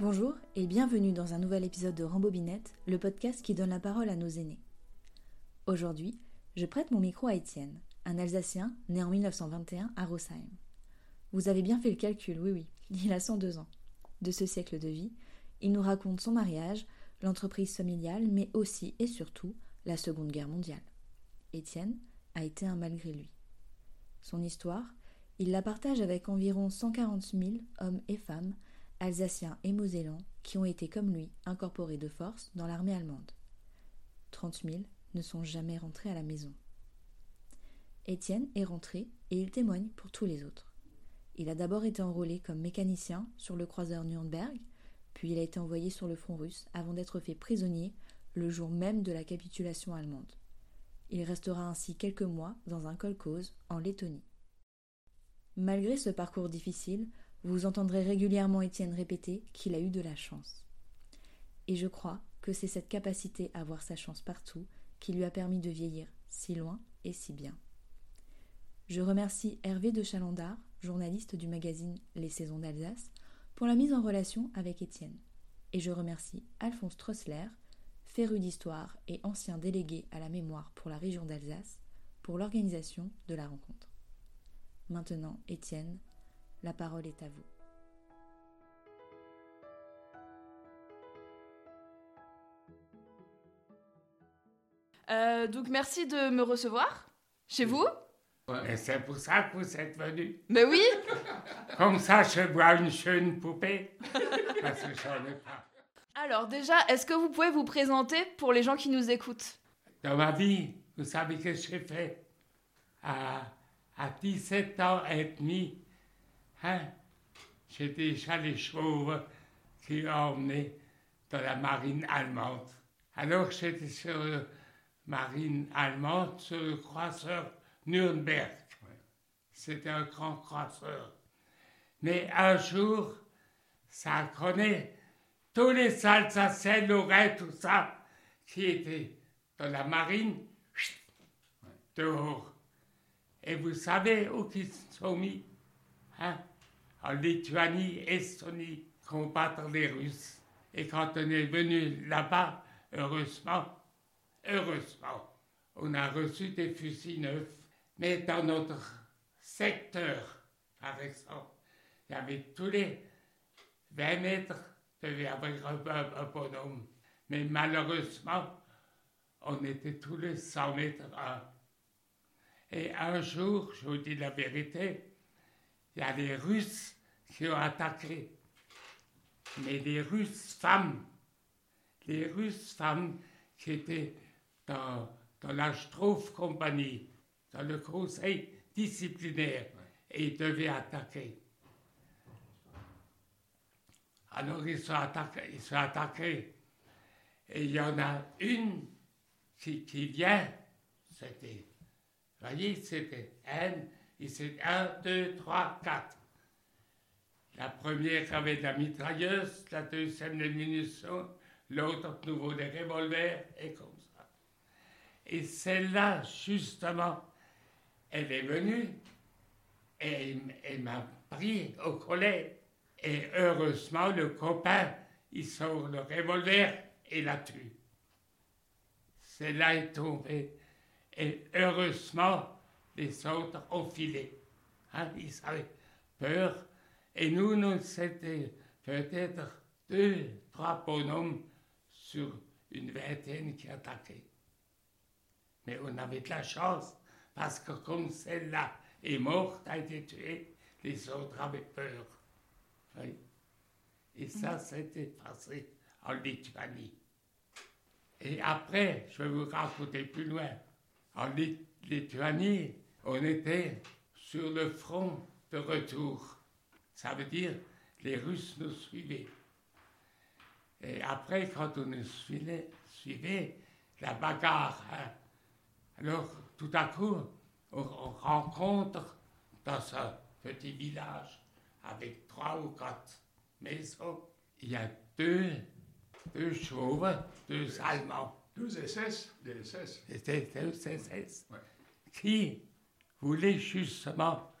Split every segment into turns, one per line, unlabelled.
Bonjour et bienvenue dans un nouvel épisode de Rambobinette, le podcast qui donne la parole à nos aînés. Aujourd'hui, je prête mon micro à Étienne, un Alsacien né en 1921 à Rosheim. Vous avez bien fait le calcul, oui oui, il a 102 ans. De ce siècle de vie, il nous raconte son mariage, l'entreprise familiale, mais aussi et surtout la Seconde Guerre mondiale. Étienne a été un malgré lui. Son histoire, il la partage avec environ 140 000 hommes et femmes, alsaciens et mosellans, qui ont été comme lui incorporés de force dans l'armée allemande. 30 000 ne sont jamais rentrés à la maison. Étienne est rentré et il témoigne pour tous les autres. Il a d'abord été enrôlé comme mécanicien sur le croiseur Nuremberg, puis il a été envoyé sur le front russe avant d'être fait prisonnier le jour même de la capitulation allemande. Il restera ainsi quelques mois dans un kolkhoz en Lettonie. Malgré ce parcours difficile, vous entendrez régulièrement Étienne répéter qu'il a eu de la chance. Et je crois que c'est cette capacité à voir sa chance partout qui lui a permis de vieillir si loin et si bien. Je remercie Hervé de Chalandard, journaliste du magazine Les Saisons d'Alsace, pour la mise en relation avec Étienne. Et je remercie Alphonse Trossler, féru d'histoire et ancien délégué à la mémoire pour la région d'Alsace, pour l'organisation de la rencontre. Maintenant, Étienne, la parole est à vous.
Euh, donc merci de me recevoir chez vous.
Et c'est pour ça que vous êtes venu.
Mais oui,
Comme ça, je vois une jeune poupée. Parce que j'en ai pas.
alors déjà, est-ce que vous pouvez vous présenter pour les gens qui nous écoutent?
Dans ma vie, vous savez ce que j'ai fait à, à 17 ans et demi. Hein? J'ai déjà les chauves qui emmené dans la marine allemande. Alors j'étais sur la marine allemande, sur le croiseur Nuremberg. C'était un grand croiseur. Mais un jour, ça connaît tous les Alsaciens, Lorraine, tout ça, qui étaient dans la marine, chut, dehors. Et vous savez où ils se sont mis hein? En Lituanie, Estonie, combattre les Russes. Et quand on est venu là-bas, heureusement, heureusement, on a reçu des fusils neufs. Mais dans notre secteur, par exemple, il y avait tous les 20 mètres, devait y avoir un, bonhomme. Mais malheureusement, on était tous les 100 mètres. un. Et un jour, je vous dis la vérité, il y a les Russes qui ont attaqué. Mais les Russes femmes, les Russes femmes qui étaient dans, dans la Stroff Compagnie, dans le conseil disciplinaire, et ils devaient attaquer. Alors ils sont attaqués, ils sont attaqués. Et il y en a une qui, vient, c'était, vous voyez, c'était un, et c'est un, deux, trois, quatre. La première avait de la mitrailleuse, la deuxième des munitions, l'autre nouveau des revolvers, et comme ça. Et celle-là, justement, elle est venue et elle m'a pris au collet. Et heureusement, le copain, il sort le revolver et la tue. Celle-là est tombée. Et heureusement, les autres ont filé. Hein, ils avaient peur. Et nous, nous, c'était peut-être deux, trois bonhommes sur une vingtaine qui attaquaient. Mais on avait de la chance, parce que comme celle-là est morte, a été tuée, les autres avaient peur. Oui. Et ça, c'était passé en Lituanie. Et après, je vais vous raconter plus loin. En Lit- Lituanie, on était sur le front de retour. Ça veut dire les Russes nous suivaient. Et après, quand on nous suivait, suivait la bagarre, hein, alors tout à coup, on, on rencontre dans ce petit village avec trois ou quatre maisons, il y a deux, deux chauves, deux Allemands.
Deux SS, des SS.
C'était deux SS
Ouais.
qui voulaient justement,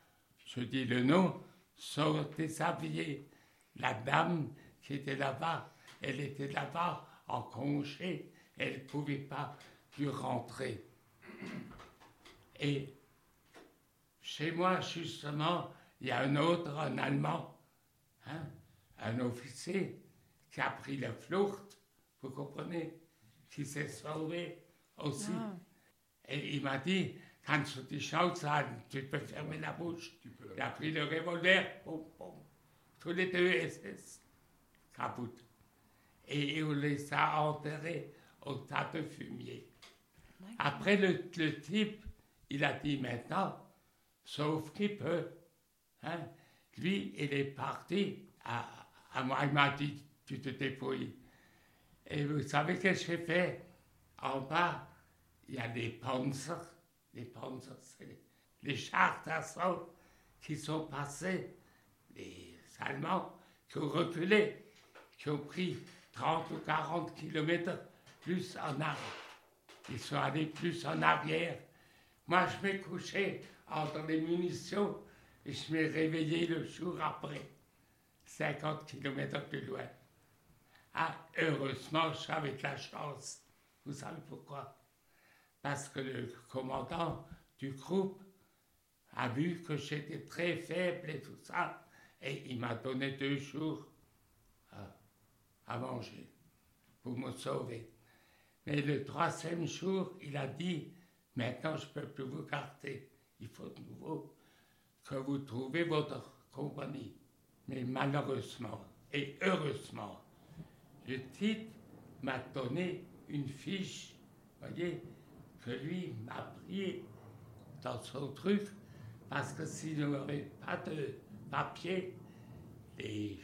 je dis le nom, se déshabiller. La dame qui était là-bas. Elle était là-bas en congé. Elle ne pouvait pas plus rentrer. Et chez moi, justement, il y a un autre, un Allemand, hein, un officier, qui a pris la flotte, vous comprenez, qui s'est sauvé aussi.
Ah.
Et il m'a dit, quand tu te Chance haben, tu peux fermer la bouche.
Tu peux
Il a pris le revolver, boum, boum. tous les deux SS, kaput. Et on les a enterrés au tas de fumier. Après, le, le type, il a dit maintenant, sauf qu'il peut. Hein, lui, il est parti. À, à moi, il m'a dit, tu te dépouilles. Et vous savez ce que j'ai fait? En bas, il y a des panzers. Les c'est les, les chars d'assaut qui sont passés. Les Allemands qui ont reculé, qui ont pris 30 ou 40 kilomètres plus en arrière. Ils sont allés plus en arrière. Moi, je m'ai couché entre les munitions et je m'ai réveillé le jour après, 50 kilomètres plus loin. Ah, heureusement, j'avais de la chance. Vous savez pourquoi? Parce que le commandant du groupe a vu que j'étais très faible et tout ça, et il m'a donné deux jours à, à manger pour me sauver. Mais le troisième jour, il a dit, maintenant je ne peux plus vous garder. Il faut de nouveau que vous trouviez votre compagnie. Mais malheureusement et heureusement, le type m'a donné une fiche, voyez, que lui m'a pris dans son truc, parce que s'il n'aurait pas de papier, les,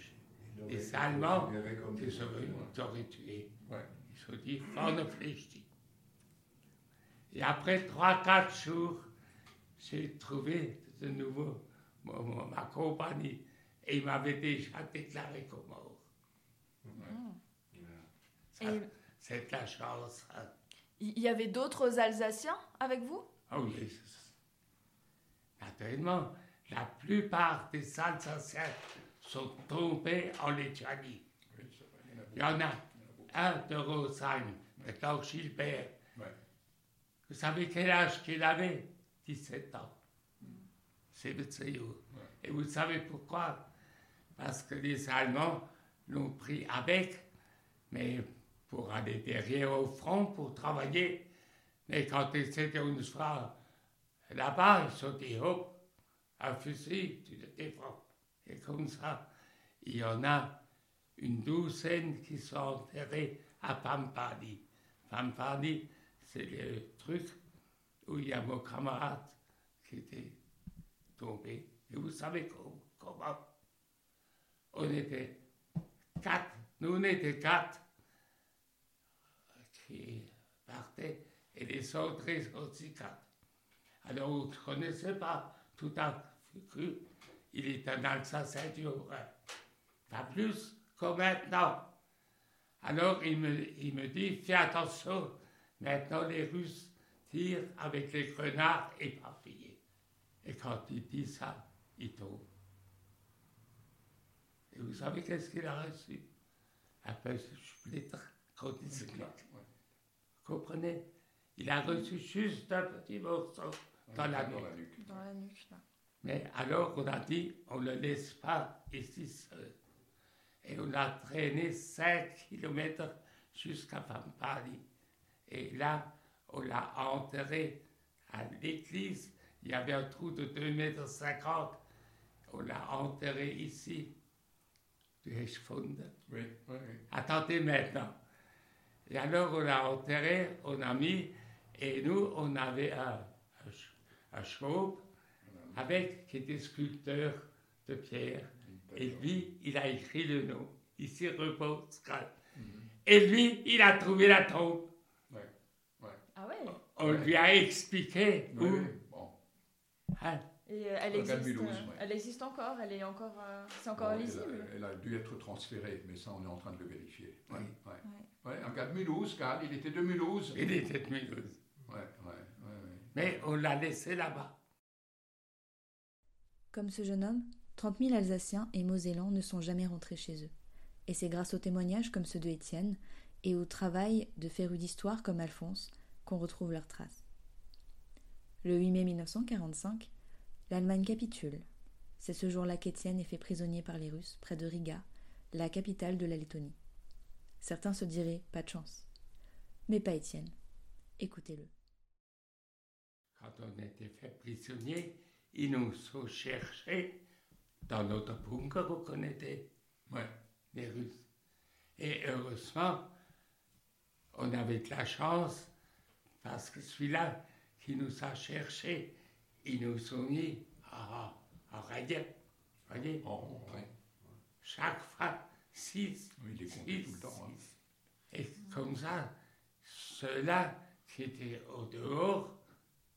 les Allemands,
avait
ils auraient, tué. Ils se dit, on flèche. Et après trois, quatre jours, j'ai trouvé de nouveau ma compagnie et il m'avait déjà déclaré comme mort.
Et-
C'est de la chance. hein.
Il y avait d'autres Alsaciens avec vous?
Oh oui. Naturellement, la plupart des Alsaciens sont tombés en Lituanie.
Il y en a
un de Rosheim, maintenant Gilbert. Vous savez quel âge qu'il avait? 17 ans. C'est le. Et vous savez pourquoi? Parce que les Allemands l'ont pris avec, mais pour aller derrière au front, pour travailler. Mais quand ils étaient une fois là-bas, ils sont dit, hop, un fusil, tu te défends. Et comme ça, il y en a une douzaine qui sont enterrés à Pampali. Pampali, c'est le truc où il y a mon camarade qui était tombé. Et vous savez co- comment? On était quatre, nous on était quatre qui partaient et les autres aussi. Alors on ne connaissait pas tout à coup, il est un Alsacien du Haut-Rhin. Pas plus que maintenant. Alors il me, il me dit, fais attention, maintenant les Russes tirent avec les grenades éparpillées. Et quand il dit ça, il tombe. Et vous savez qu'est-ce qu'il a reçu? Un peu de splitter contre les
C'est clair,
Vous
ouais.
Comprenez? Il a reçu juste un petit morceau dans la
Dans
nuque.
la nuque.
Dans la nuque, là.
Mais alors on a dit, on ne le laisse pas ici seul. Et on a traîné 5 kilomètres jusqu'à Pampali. Et là, on l'a enterré à l'église. Il y avait un trou de 2,50 mètres. On l'a enterré ici. Du Heschfunde.
Oui, oui, oui.
Attendez maintenant. Et alors, on l'a enterré, on a mis, et nous, on avait un, un, ch- un chauve avec, qui était sculpteur de pierre. Et lui, il a écrit le nom. Ici repose Karl. Et lui, il a trouvé la tombe.
Ouais, ouais.
Ah ouais?
On lui a expliqué
Oui,
où.
bon.
hein.
Et euh, elle existe,
Mulhouse,
euh,
ouais.
elle existe encore, elle est encore, euh, c'est encore
Bon, elle,
lisible?
a, elle a dû être transférée, mais ça, on est en train de le vérifier. Ouais,
Oui.
ouais. Ouais, un gars de Mulhouse, Karl, il était de Mulhouse.
Il était de Mulhouse.
Ouais, ouais, ouais, ouais.
Mais on l'a laissé là-bas.
Comme ce jeune homme, 30 000 Alsaciens et Mosellans ne sont jamais rentrés chez eux. Et c'est grâce aux témoignages comme ceux de Étienne et au travail de férus d'histoire comme Alphonse qu'on retrouve leurs traces. Le 8 mai 1945, l'Allemagne capitule. C'est ce jour-là qu'Étienne est fait prisonnier par les Russes près de Riga, la capitale de la Lettonie. Certains se diraient pas de chance. Mais pas Étienne. Écoutez-le.
Quand on était fait prisonnier, ils nous ont cherchés dans notre bunker, vous connaissez,
Ouais.
les Russes. Et heureusement, on avait de la chance, parce que celui-là qui nous a cherchés, ils nous ont mis à, à rayer. Voyez,
train.
chaque fois, six.
Oui, il comptait
six,
tout le temps. hein.
Et comme ça, ceux-là qui étaient au dehors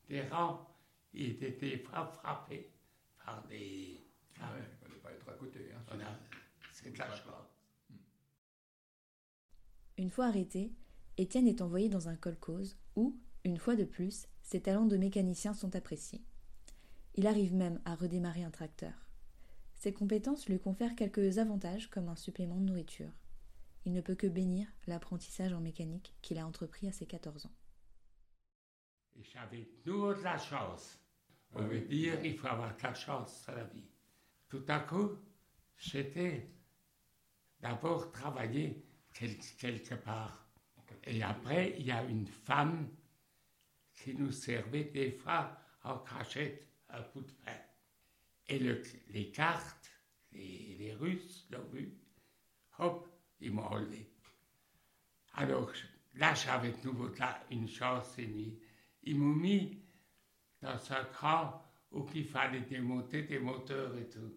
des rangs, ils étaient pas frappés par des.
Ouais, il fallait pas être à côté. Hein.
C'est de la.
Une fois arrêté, Étienne est envoyé dans un kolkhoz où, une fois de plus, ses talents de mécanicien sont appréciés. Il arrive même à redémarrer un tracteur. Ses compétences lui confèrent quelques avantages comme un supplément de nourriture. Il ne peut que bénir l'apprentissage en mécanique qu'il a entrepris à ses 14 ans.
J'avais toujours de la chance. On
Ah
veut dire il faut avoir de la chance dans la vie. Tout à coup, j'étais d'abord travaillé quel- quelque part. Et après, il y a une femme qui nous servait des fois en cachette un coup de pain. Et le- les cartes, les, Russes l'ont vu, hop, ils m'ont enlevé. Alors là, j'avais de nouveau là une chance demie. Ils m'ont mis dans un camp où il fallait démonter des moteurs et tout.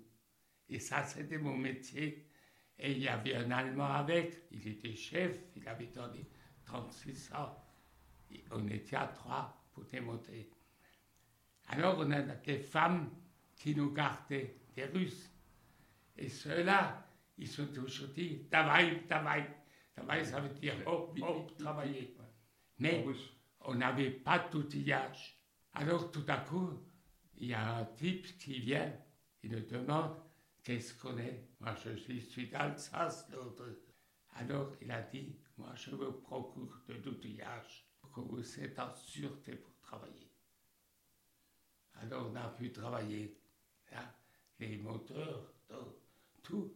Et ça, c'était mon métier. Et il y avait un Allemand avec, il était chef, il avait donné 36 ans. On était à trois pour démonter. Alors on a des femmes qui nous gardaient, des Russes. Et ceux-là, ils sont toujours dit, travail, travail. Travail, ça veut dire hop, hop, travailler. Mais on n'avait pas d'outillage. Alors tout à coup, il y a un type qui vient, il nous demande qu'est-ce qu'on est? Moi je suis, je suis d'Alsace, l'autre. Alors il a dit, moi je me procure de l'outillage pour que vous êtes en sûreté pour travailler. Alors on a pu travailler. Là, les moteurs, tout. tout.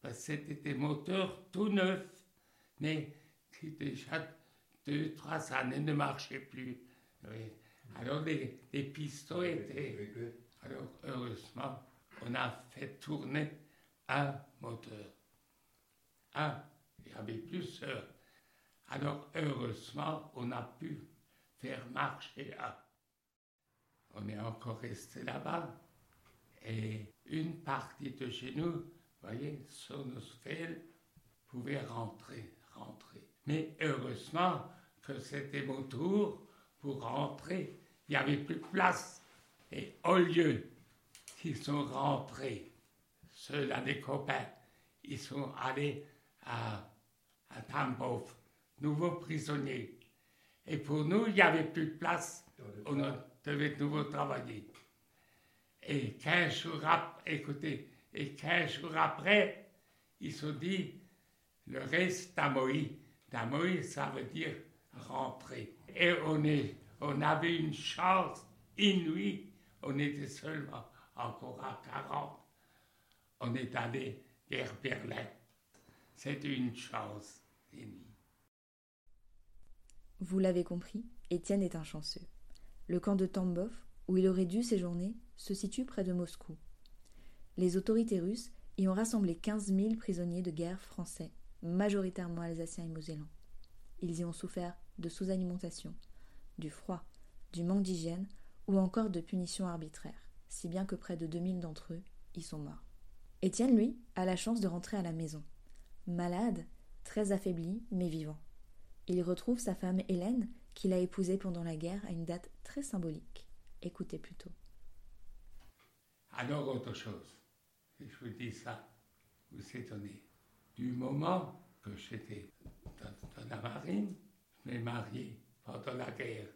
Parce que C'était des moteurs tout neufs, mais qui déjà deux, trois années ne marchaient plus. Oui. Alors les, les pistons étaient... Alors heureusement, on a fait tourner un moteur. Un, il y avait plusieurs. Alors heureusement, on a pu faire marcher un. On est encore resté là-bas. Et une partie de chez nous, vous voyez, Sonosfeld pouvait rentrer, rentrer. Mais heureusement que c'était mon tour pour rentrer. Il n'y avait plus de place. Et au lieu qu'ils sont rentrés, ceux-là des copains, ils sont allés à, à Tambov, nouveaux prisonniers. Et pour nous, il n'y avait plus de place. On devait de nouveau travailler. Et 15 jours après, écoutez, et 15 jours après, ils se dit, le reste d'Amoï. D'Amoï, ça veut dire rentrer. Et on, on avait une chance inouïe. On était seulement encore à 40. On est allé vers Berlin. C'était une chance inouïe.
Vous l'avez compris, Étienne est un chanceux. Le camp de Tambov, où il aurait dû séjourner, se situe près de Moscou. Les autorités russes y ont rassemblé 15 000 prisonniers de guerre français, majoritairement alsaciens et mosellans. Ils y ont souffert de sous-alimentation, du froid, du manque d'hygiène ou encore de punitions arbitraires, si bien que près de 2000 d'entre eux y sont morts. Étienne, lui, a la chance de rentrer à la maison. Malade, très affaibli, mais vivant. Il retrouve sa femme Hélène, qu'il a épousée pendant la guerre à une date très symbolique. Écoutez plutôt.
Alors autre chose, et je vous dis ça, vous étonnez. Du moment que j'étais dans, dans la marine, je m'ai marié pendant la guerre.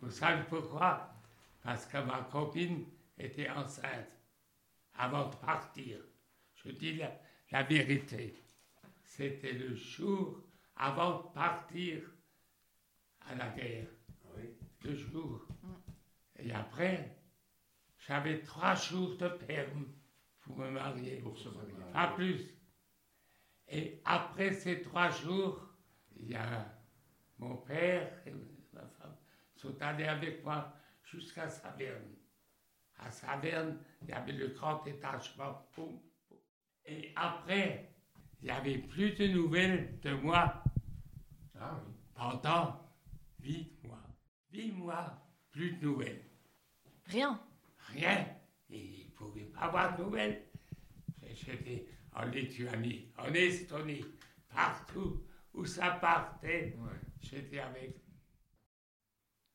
Vous savez pourquoi? Parce que ma copine était enceinte avant de partir. Je dis la, la vérité. c'était le jour avant de partir à la guerre.
Oui.
Deux jours. Et après, j'avais trois jours de perme pour me marier.
Pour se marier.
Pas plus. Et après ces trois jours, il y a mon père et ma femme sont allés avec moi jusqu'à Saverne. À Saverne, il y avait le grand détachement. Et après, il n'y avait plus de nouvelles de moi
Ah oui.
pendant huit mois. Huit mois, plus de nouvelles.
Rien.
Rien. Il ne pouvait pas avoir de nouvelles. J'étais en Lituanie, en Estonie, partout où ça partait,
Ouais.
j'étais avec.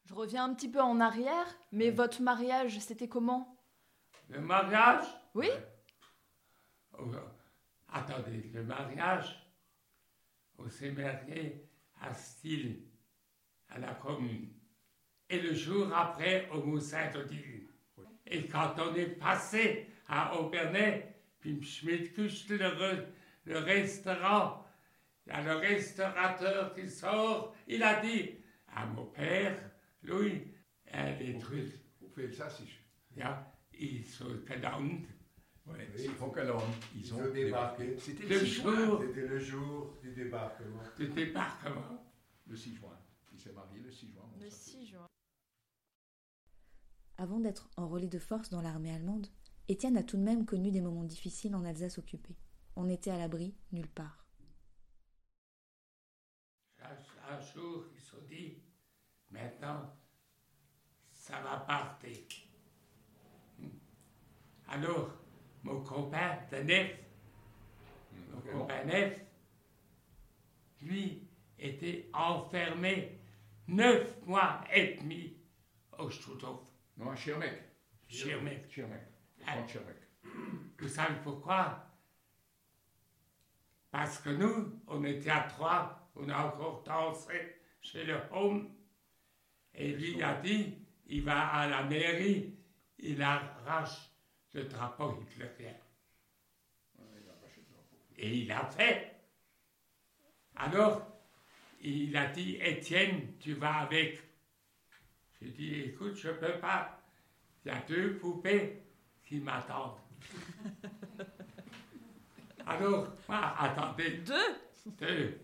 Je reviens un petit peu en arrière, mais votre mariage, c'était comment?
Le mariage?
Oui
Oh, Attendez, le mariage, on s'est marié à Style, à la commune. Et le jour après, au Mont-Saint-Odile. Et quand on est passé à Aubernais, puis Schmidt-Kusch, le, re- le restaurant, il y a le restaurateur qui sort, il a dit à mon père, Louis, les trucs,
Hoe veel sassies?
ja, ils sont genannt.
Ouais.
Oui.
C'est Faucaland. Ils
Ils
ont
débarqué.
C'était
Le
le 6 juin.
jour
C'était le jour du débarquement.
du débarquement.
Le 6 juin. Il s'est marié le 6 juin.
Le
sac.
6 juin.
Avant d'être enrôlé de force dans l'armée allemande, Étienne a tout de même connu des moments difficiles en Alsace occupée. On n'était à l'abri nulle part.
Un, jour, ils se sont dit, maintenant, ça va partir. Hmm. Alors, mon copain de Nef, mon copain Nef, lui, était enfermé neuf mois et demi au Stutthof,
Non, à Schirmeck.
Schirmeck.
Schirmeck.
Vous savez pourquoi? Parce que nous, on était à trois, on a encore dansé chez le home. Et lui il a dit, il va à la mairie, il arrache le drapeau hitlérien. Et il a fait. Alors, il a dit, Étienne, tu vas avec. J'ai dit, écoute, je ne peux pas. Il y a deux poupées qui m'attendent. Alors, moi, attendez,
Deux
deux.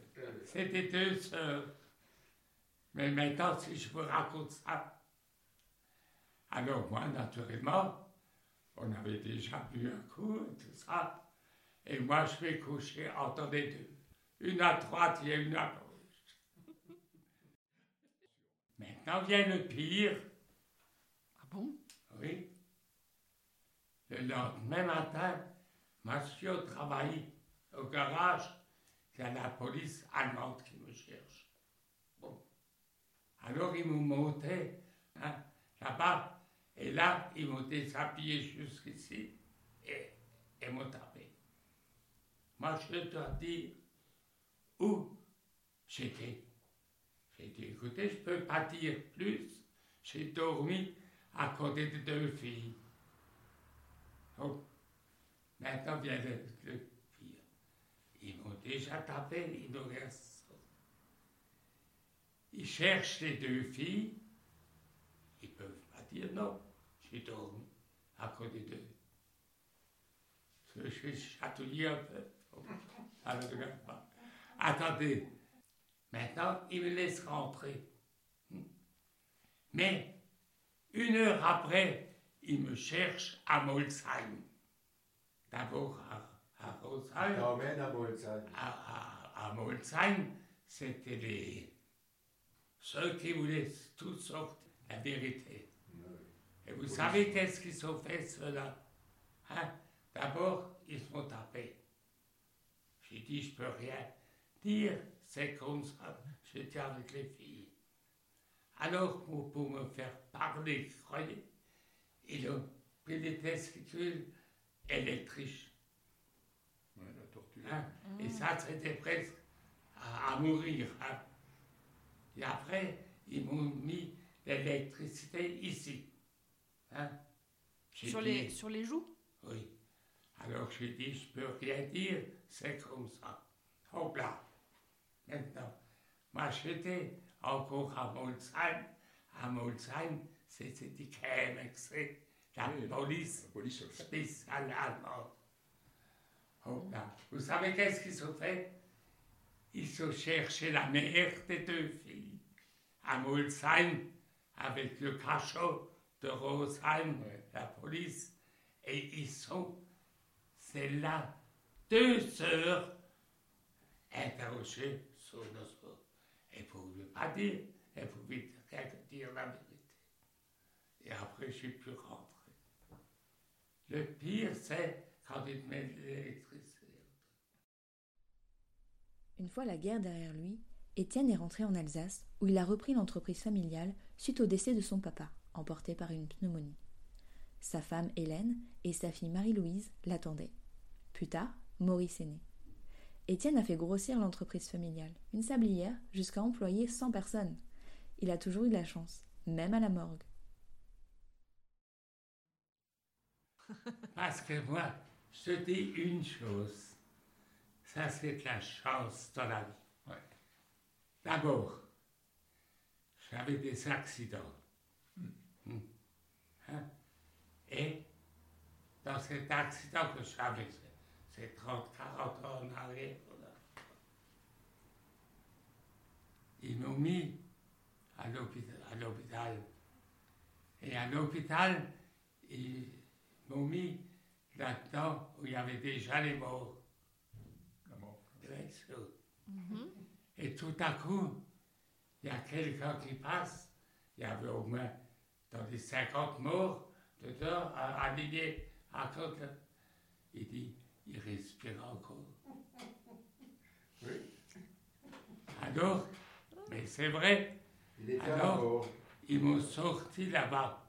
C'était deux sœurs. Mais maintenant, si je vous raconte ça. Alors, moi, naturellement, on avait déjà bu un coup et tout ça. Et moi, je vais coucher entre les deux. Une à droite et une à gauche. Maintenant vient le pire.
Ah bon?
Oui. Le lendemain matin, je suis au garage, il y a la police allemande qui me cherche. Bon. Alors ils m'ont monté hein, là-bas, et là, ils m'ont déshabillé jusqu'ici et, et m'ont tapé. Moi, je dois dire où j'étais. J'ai dit, écoutez, je ne peux pas dire plus. J'ai dormi à côté de deux filles. Donc, maintenant vient le, le pire. Ils m'ont déjà tapé, ils n'ont rien sorti. Ils cherchent les deux filles. Ils ne peuvent pas dire non. J'ai dormi à côté d'eux. Je suis chatouillé un peu. Regarde pas. Attendez. Maintenant, ils me laissent rentrer. Mais une heure après, ils me cherchent à Molsheim. D'abord à, à Rosheim.
À Bolzane.
À, à, à Molsheim, c'était les ceux qui voulaient toutes sortes la vérité. Et vous savez qu'est-ce qu'ils ont fait, ceux-là hein? D'abord, ils se sont tapés. J'ai dit, je peux rien dire, c'est comme ça, j'étais avec les filles. Alors, pour, pour me faire parler, croyez, ils ont pris des testicules électriques.
Ouais, la torture.
hein? Et ça, c'était presque à, à mourir. hein. Et après, ils m'ont mis l'électricité ici. Hein.
Sur
dit-
les, sur les joues?
Oui. Alors j'ai dit, je peux rien dire, c'est comme ça. Hop là. Maintenant, moi j'étais encore à Molsheim. À Molsheim, c'était die KMX, la police
La police
spéciale allemande. Là. Vous savez qu'est-ce qu'ils ont fait Ils ont cherché la mère des deux filles à Molsheim avec le cachot de Rosheim, la police, et ils sont, c'est là, deux sœurs interrogées pouvaient pas dire, que dire la vérité. Et après, j'ai pu rentrer. Le pire, c'est quand mettent l'électricité.
Une fois la guerre derrière lui, Étienne est rentré en Alsace où il a repris l'entreprise familiale suite au décès de son papa, emporté par une pneumonie. Sa femme Hélène et sa fille Marie-Louise l'attendaient. Plus tard, Maurice est né. Étienne a fait grossir l'entreprise familiale, une sablière, jusqu'à employer 100 personnes. Il a toujours eu de la chance, même à la morgue.
Parce que moi, je te dis une chose. Ça, c'est de la chance dans la vie.
Ouais.
D'abord, j'avais des accidents. Hmm. Hein? Et dans cet accident que j'avais, c'est- c'est 30, 40 ans en arrière, voilà. ils m'ont mis à l'hôpital. à l'hôpital. Et à l'hôpital, ils m'ont mis là-dedans où il y avait déjà les morts.
La mort.
Bien sûr. Et tout à coup, il y a quelqu'un qui passe. Il y avait au moins dans les 50 morts dedans, à- alignés à côté. Il dit, il respire encore.
Oui.
Alors, mais c'est vrai,
Il
Alors
encore.
ils m'ont sorti là-bas.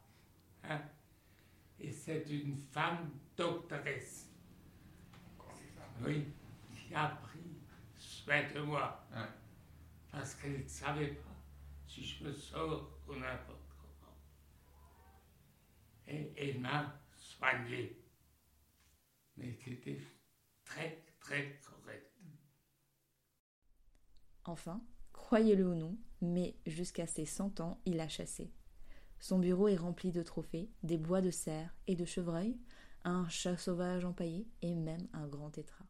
hein. Et c'est une femme doctoresse. Oui, qui a pris soin de moi.
Hein.
Parce qu'elle ne savait pas si je me sors ou n'importe comment. Et elle m'a soigné. Mais qui était très, très correcte.
Enfin, croyez-le ou non, mais jusqu'à ses 100 ans, il a chassé. Son bureau est rempli de trophées, des bois de cerf et de chevreuil, un chat sauvage empaillé et même un grand tétra.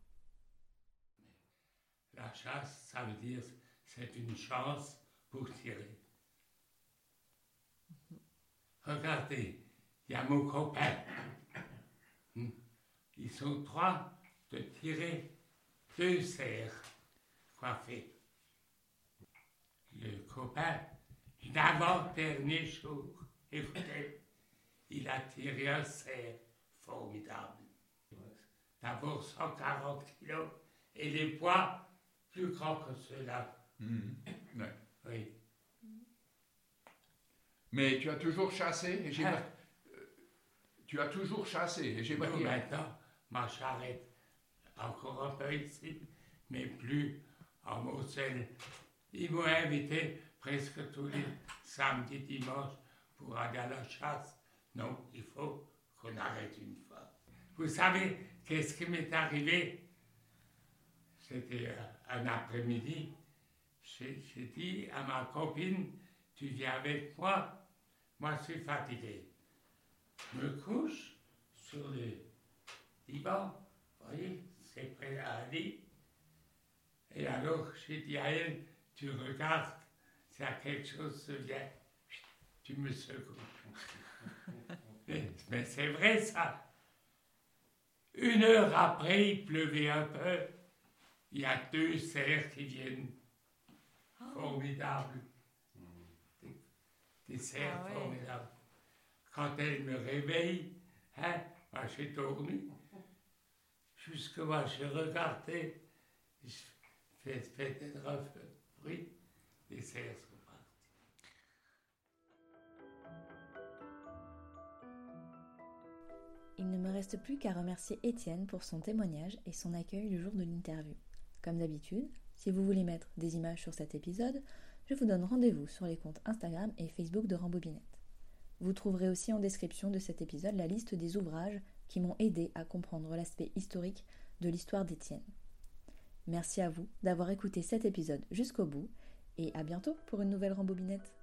La chasse, ça veut dire c'est une chance pour tirer. Regardez, il y a mon copain. Hmm. Ils sont trois de tirer deux cerfs coiffés. Le copain, l'avant-dernier jour, écoutez, il a tiré un cerf formidable. D'abord 140 kilos et les poids plus grands que ceux-là.
Ouais.
Oui.
Mais tu as toujours chassé et j'ai
Ah.
Tu as toujours chassé et j'ai
Bon, maintenant, moi j'arrête encore un peu ici, mais plus en Moselle. Ils m'ont invité presque tous les samedis, dimanches pour aller à la chasse. Non, il faut qu'on arrête une fois. Vous savez, qu'est-ce qui m'est arrivé? C'était euh, un après-midi. J'ai dit à ma copine, tu viens avec moi Moi, je suis fatigué. Je me couche sur le divan, vous voyez, c'est près à lit. Et alors, j'ai dit à elle, tu regardes, a quelque chose se vient, tu me secoues. mais mais c'est vrai ça. Une heure après, il pleuvait un peu. Il y a deux cerfs qui viennent. Formidables. Des, des cerfs
Ah ouais.
formidables. Quand elle me réveille, hein, regardé, je fais peut-être un peu de bruit, les.
Il ne me reste plus qu'à remercier Étienne pour son témoignage et son accueil le jour de l'interview. Comme d'habitude, si vous voulez mettre des images sur cet épisode, je vous donne rendez-vous sur les comptes Instagram et Facebook de Rambobinette. Vous trouverez aussi en description de cet épisode la liste des ouvrages qui m'ont aidé à comprendre l'aspect historique de l'histoire d'Étienne. Merci à vous d'avoir écouté cet épisode jusqu'au bout et à bientôt pour une nouvelle rembobinette.